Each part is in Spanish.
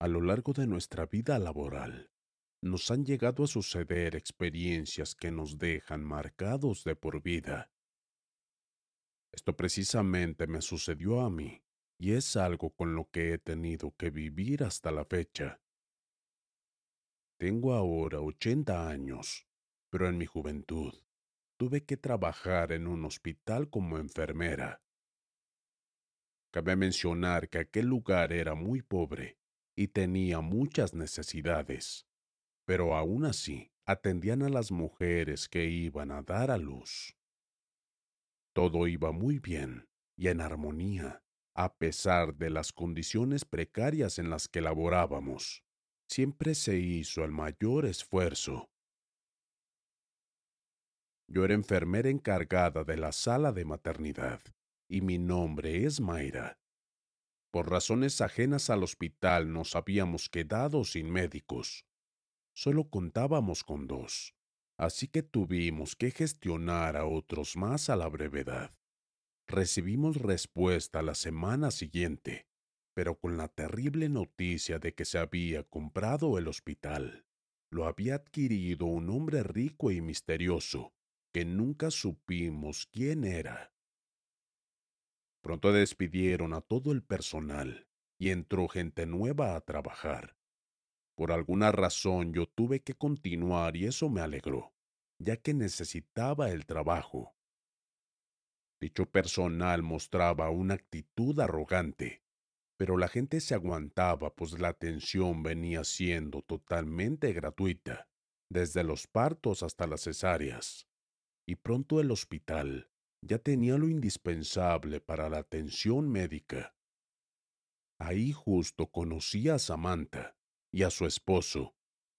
A lo largo de nuestra vida laboral, nos han llegado a suceder experiencias que nos dejan marcados de por vida. Esto precisamente me sucedió a mí y es algo con lo que he tenido que vivir hasta la fecha. Tengo ahora 80 años, pero en mi juventud tuve que trabajar en un hospital como enfermera. Cabe mencionar que aquel lugar era muy pobre y tenía muchas necesidades, pero aún así atendían a las mujeres que iban a dar a luz. Todo iba muy bien y en armonía, a pesar de las condiciones precarias en las que laborábamos. Siempre se hizo el mayor esfuerzo. Yo era enfermera encargada de la sala de maternidad y mi nombre es Mayra. Por razones ajenas al hospital nos habíamos quedado sin médicos. Solo contábamos con dos, así que tuvimos que gestionar a otros más a la brevedad. Recibimos respuesta la semana siguiente, pero con la terrible noticia de que se había comprado el hospital. Lo había adquirido un hombre rico y misterioso, que nunca supimos quién era. Pronto despidieron a todo el personal y entró gente nueva a trabajar. Por alguna razón yo tuve que continuar y eso me alegró, ya que necesitaba el trabajo. Dicho personal mostraba una actitud arrogante, pero la gente se aguantaba pues la atención venía siendo totalmente gratuita, desde los partos hasta las cesáreas. Y pronto el hospital ya tenía lo indispensable para la atención médica. Ahí justo conocí a Samantha y a su esposo.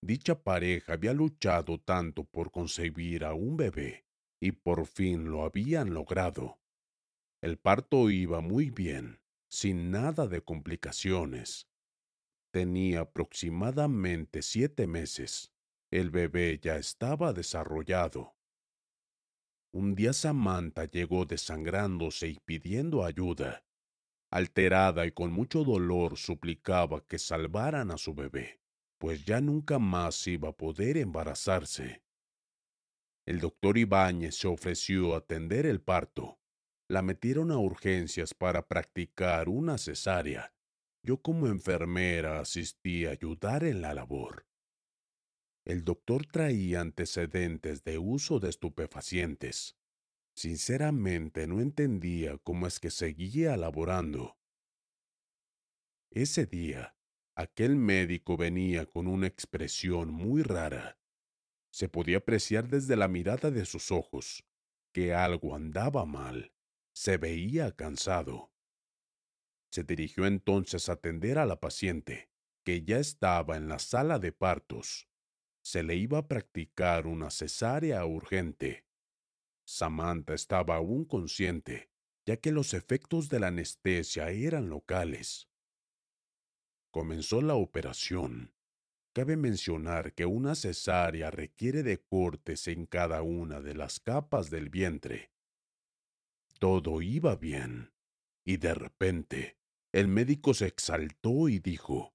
Dicha pareja había luchado tanto por concebir a un bebé y por fin lo habían logrado. El parto iba muy bien, sin nada de complicaciones. Tenía aproximadamente siete meses. El bebé ya estaba desarrollado. Un día Samantha llegó desangrándose y pidiendo ayuda. Alterada y con mucho dolor suplicaba que salvaran a su bebé, pues ya nunca más iba a poder embarazarse. El doctor Ibáñez se ofreció a atender el parto. La metieron a urgencias para practicar una cesárea. Yo como enfermera asistí a ayudar en la labor. El doctor traía antecedentes de uso de estupefacientes. Sinceramente no entendía cómo es que seguía laborando. Ese día, aquel médico venía con una expresión muy rara. Se podía apreciar desde la mirada de sus ojos que algo andaba mal. Se veía cansado. Se dirigió entonces a atender a la paciente, que ya estaba en la sala de partos. Se le iba a practicar una cesárea urgente. Samantha estaba aún consciente, ya que los efectos de la anestesia eran locales. Comenzó la operación. Cabe mencionar que una cesárea requiere de cortes en cada una de las capas del vientre. Todo iba bien, y de repente el médico se exaltó y dijo,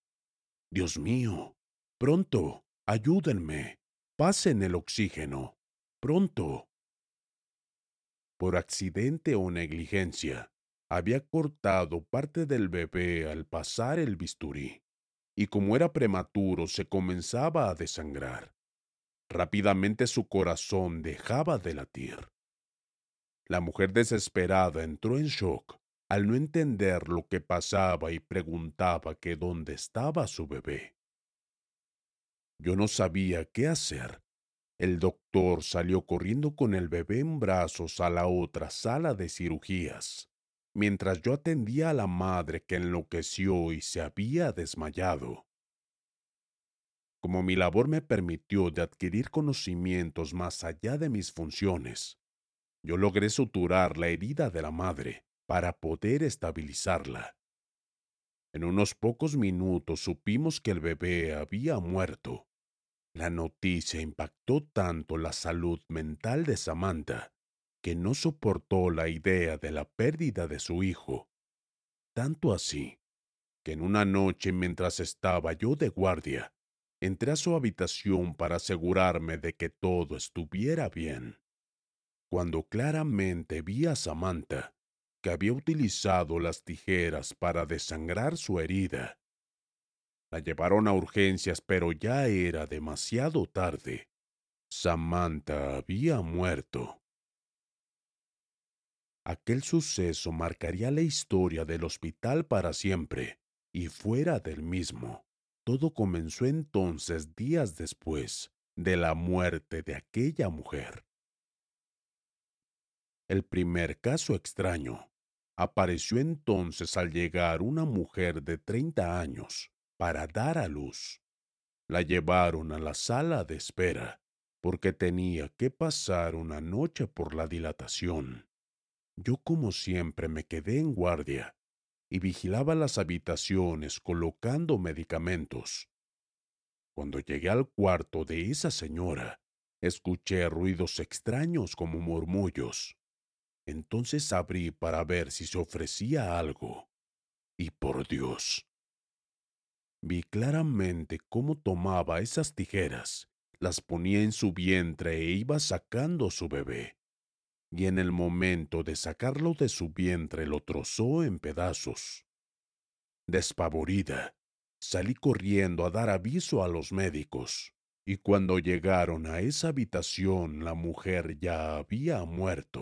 Dios mío, pronto, ayúdenme, pasen el oxígeno, pronto. Por accidente o negligencia, había cortado parte del bebé al pasar el bisturí, y como era prematuro se comenzaba a desangrar. Rápidamente su corazón dejaba de latir. La mujer desesperada entró en shock al no entender lo que pasaba y preguntaba que dónde estaba su bebé. Yo no sabía qué hacer. El doctor salió corriendo con el bebé en brazos a la otra sala de cirugías, mientras yo atendía a la madre que enloqueció y se había desmayado. Como mi labor me permitió de adquirir conocimientos más allá de mis funciones, yo logré suturar la herida de la madre para poder estabilizarla. En unos pocos minutos supimos que el bebé había muerto. La noticia impactó tanto la salud mental de Samantha que no soportó la idea de la pérdida de su hijo. Tanto así que en una noche mientras estaba yo de guardia, entré a su habitación para asegurarme de que todo estuviera bien. Cuando claramente vi a Samantha, que había utilizado las tijeras para desangrar su herida. La llevaron a urgencias, pero ya era demasiado tarde. Samantha había muerto. Aquel suceso marcaría la historia del hospital para siempre, y fuera del mismo. Todo comenzó entonces días después de la muerte de aquella mujer. El primer caso extraño apareció entonces al llegar una mujer de treinta años para dar a luz. La llevaron a la sala de espera porque tenía que pasar una noche por la dilatación. Yo como siempre me quedé en guardia y vigilaba las habitaciones colocando medicamentos. Cuando llegué al cuarto de esa señora, escuché ruidos extraños como murmullos. Entonces abrí para ver si se ofrecía algo. Y por Dios, vi claramente cómo tomaba esas tijeras, las ponía en su vientre e iba sacando su bebé. Y en el momento de sacarlo de su vientre lo trozó en pedazos. Despavorida, salí corriendo a dar aviso a los médicos, y cuando llegaron a esa habitación la mujer ya había muerto.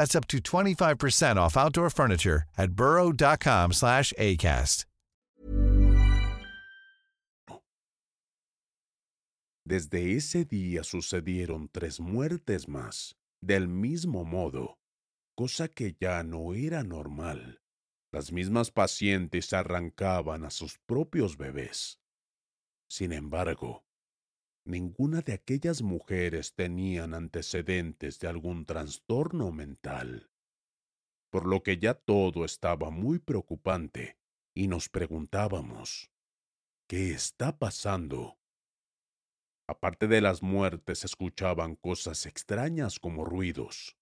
Up to 25% off outdoor furniture at burrow.com slash ACAST. Desde ese día sucedieron tres muertes más, del mismo modo, cosa que ya no era normal. Las mismas pacientes arrancaban a sus propios bebés. Sin embargo, ninguna de aquellas mujeres tenían antecedentes de algún trastorno mental, por lo que ya todo estaba muy preocupante y nos preguntábamos, ¿qué está pasando? Aparte de las muertes, escuchaban cosas extrañas como ruidos,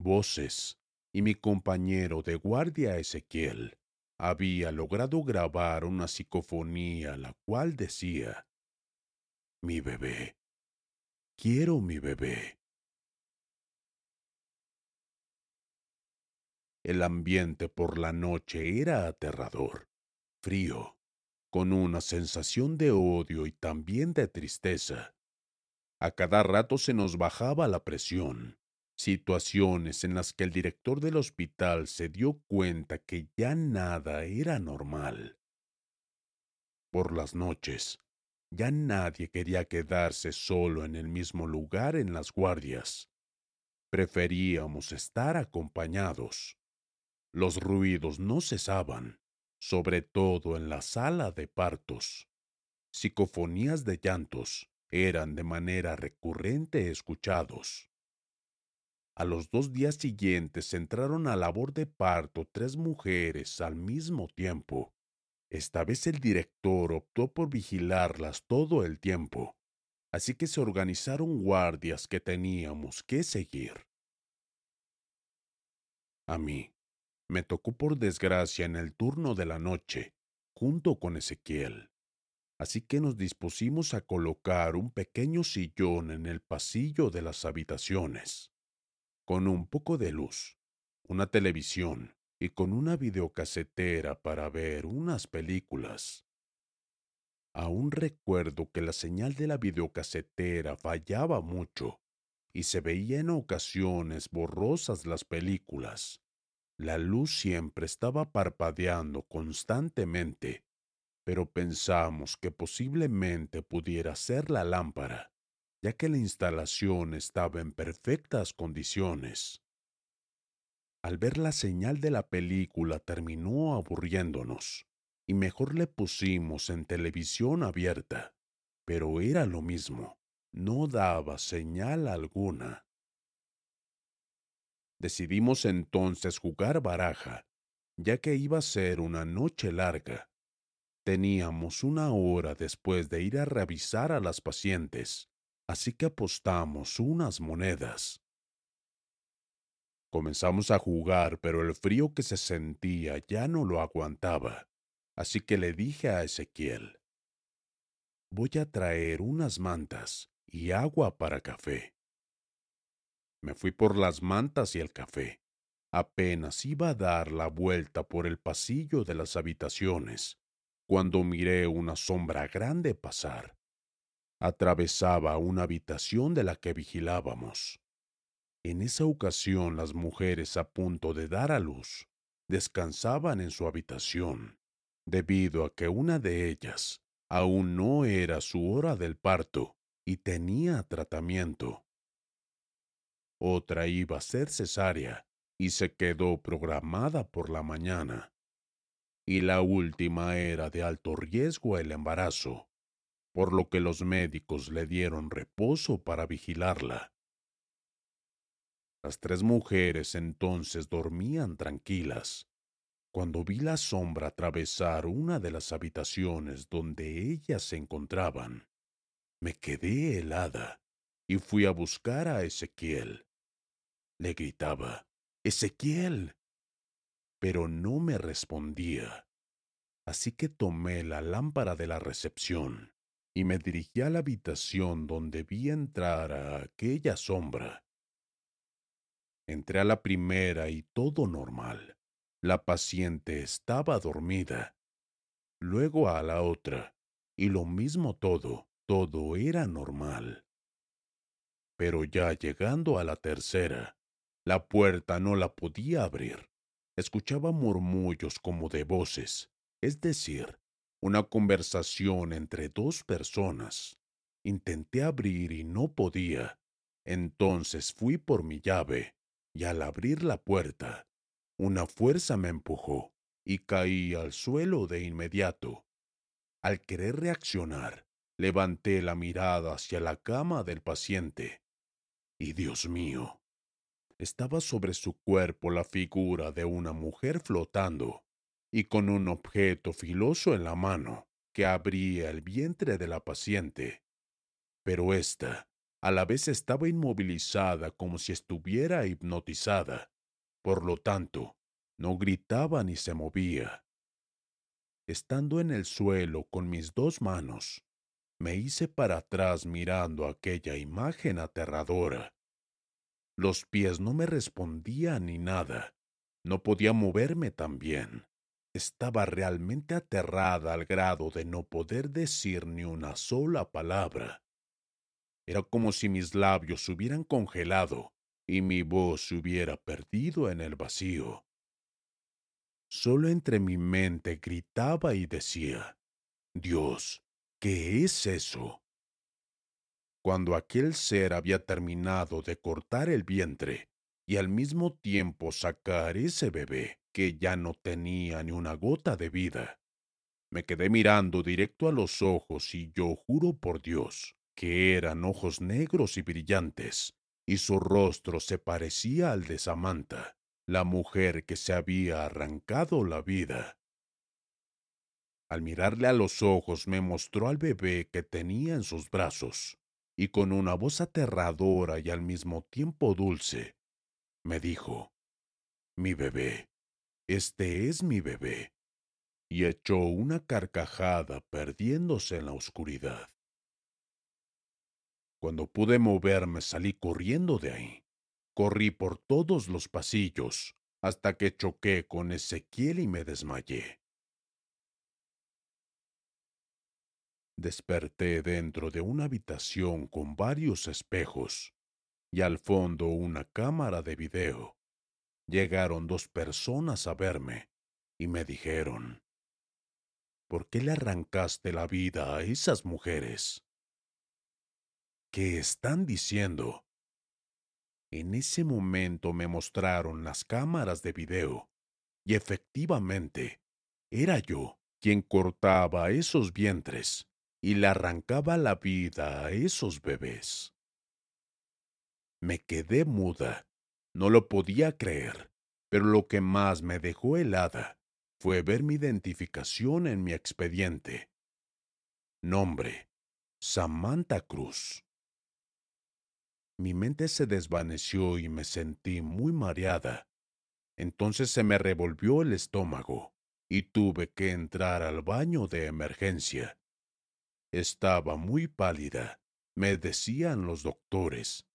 voces, y mi compañero de guardia Ezequiel había logrado grabar una psicofonía la cual decía, Mi bebé, quiero mi bebé. El ambiente por la noche era aterrador, frío, con una sensación de odio y también de tristeza. A cada rato se nos bajaba la presión, situaciones en las que el director del hospital se dio cuenta que ya nada era normal. Por las noches, ya nadie quería quedarse solo en el mismo lugar en las guardias. Preferíamos estar acompañados. Los ruidos no cesaban, sobre todo en la sala de partos. Psicofonías de llantos eran de manera recurrente escuchados. A los dos días siguientes entraron a labor de parto tres mujeres al mismo tiempo. Esta vez el director optó por vigilarlas todo el tiempo, así que se organizaron guardias que teníamos que seguir. A mí, me tocó por desgracia en el turno de la noche, junto con Ezequiel. Así que nos dispusimos a colocar un pequeño sillón en el pasillo de las habitaciones, con un poco de luz, una televisión y con una videocasetera para ver unas películas. Aún recuerdo que la señal de la videocasetera fallaba mucho y se veía en ocasiones borrosas las películas. La luz siempre estaba parpadeando constantemente, pero pensamos que posiblemente pudiera ser la lámpara, ya que la instalación estaba en perfectas condiciones. Al ver la señal de la película terminó aburriéndonos, y mejor le pusimos en televisión abierta, pero era lo mismo, no daba señal alguna. Decidimos entonces jugar baraja, ya que iba a ser una noche larga. Teníamos una hora después de ir a revisar a las pacientes, así que apostamos unas monedas. Comenzamos a jugar, pero el frío que se sentía ya no lo aguantaba, así que le dije a Ezequiel, voy a traer unas mantas y agua para café. Me fui por las mantas y el café. Apenas iba a dar la vuelta por el pasillo de las habitaciones, cuando miré una sombra grande pasar. Atravesaba una habitación de la que vigilábamos. En esa ocasión las mujeres a punto de dar a luz descansaban en su habitación, debido a que una de ellas aún no era su hora del parto y tenía tratamiento otra iba a ser cesárea y se quedó programada por la mañana. Y la última era de alto riesgo el embarazo, por lo que los médicos le dieron reposo para vigilarla. Las tres mujeres entonces dormían tranquilas. Cuando vi la sombra atravesar una de las habitaciones donde ellas se encontraban, me quedé helada y fui a buscar a Ezequiel le gritaba, Ezequiel. Pero no me respondía. Así que tomé la lámpara de la recepción y me dirigí a la habitación donde vi entrar a aquella sombra. Entré a la primera y todo normal. La paciente estaba dormida. Luego a la otra, y lo mismo todo, todo era normal. Pero ya llegando a la tercera, la puerta no la podía abrir. Escuchaba murmullos como de voces, es decir, una conversación entre dos personas. Intenté abrir y no podía. Entonces fui por mi llave, y al abrir la puerta, una fuerza me empujó y caí al suelo de inmediato. Al querer reaccionar, levanté la mirada hacia la cama del paciente. Y Dios mío, estaba sobre su cuerpo la figura de una mujer flotando y con un objeto filoso en la mano que abría el vientre de la paciente. Pero ésta a la vez estaba inmovilizada como si estuviera hipnotizada. Por lo tanto, no gritaba ni se movía. Estando en el suelo con mis dos manos, me hice para atrás mirando aquella imagen aterradora. Los pies no me respondían ni nada. No podía moverme también. Estaba realmente aterrada al grado de no poder decir ni una sola palabra. Era como si mis labios se hubieran congelado y mi voz se hubiera perdido en el vacío. Solo entre mi mente gritaba y decía, Dios, ¿qué es eso? Cuando aquel ser había terminado de cortar el vientre y al mismo tiempo sacar ese bebé que ya no tenía ni una gota de vida, me quedé mirando directo a los ojos y yo juro por Dios que eran ojos negros y brillantes, y su rostro se parecía al de Samantha la mujer que se había arrancado la vida. Al mirarle a los ojos me mostró al bebé que tenía en sus brazos, y con una voz aterradora y al mismo tiempo dulce, me dijo, Mi bebé, este es mi bebé, y echó una carcajada perdiéndose en la oscuridad. Cuando pude moverme salí corriendo de ahí. Corrí por todos los pasillos hasta que choqué con Ezequiel y me desmayé. Desperté dentro de una habitación con varios espejos y al fondo una cámara de video. Llegaron dos personas a verme y me dijeron, ¿por qué le arrancaste la vida a esas mujeres? ¿Qué están diciendo? En ese momento me mostraron las cámaras de video y efectivamente era yo quien cortaba esos vientres y le arrancaba la vida a esos bebés. Me quedé muda, no lo podía creer, pero lo que más me dejó helada fue ver mi identificación en mi expediente. Nombre, Samantha Cruz. Mi mente se desvaneció y me sentí muy mareada. Entonces se me revolvió el estómago y tuve que entrar al baño de emergencia. Estaba muy pálida, me decían los doctores,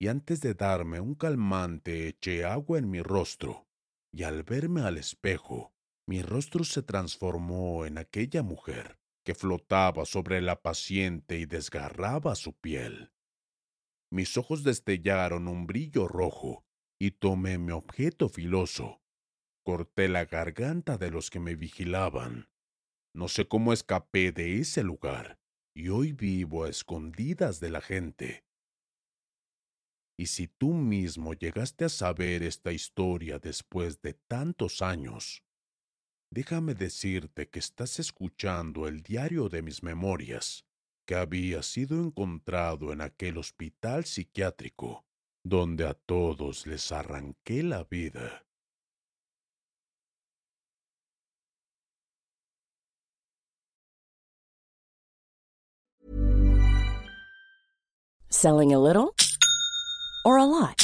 y antes de darme un calmante eché agua en mi rostro, y al verme al espejo, mi rostro se transformó en aquella mujer que flotaba sobre la paciente y desgarraba su piel mis ojos destellaron un brillo rojo y tomé mi objeto filoso. Corté la garganta de los que me vigilaban. No sé cómo escapé de ese lugar y hoy vivo a escondidas de la gente. Y si tú mismo llegaste a saber esta historia después de tantos años, déjame decirte que estás escuchando el diario de mis memorias que había sido encontrado en aquel hospital psiquiátrico, donde a todos les arranqué la vida. Selling a little or a lot?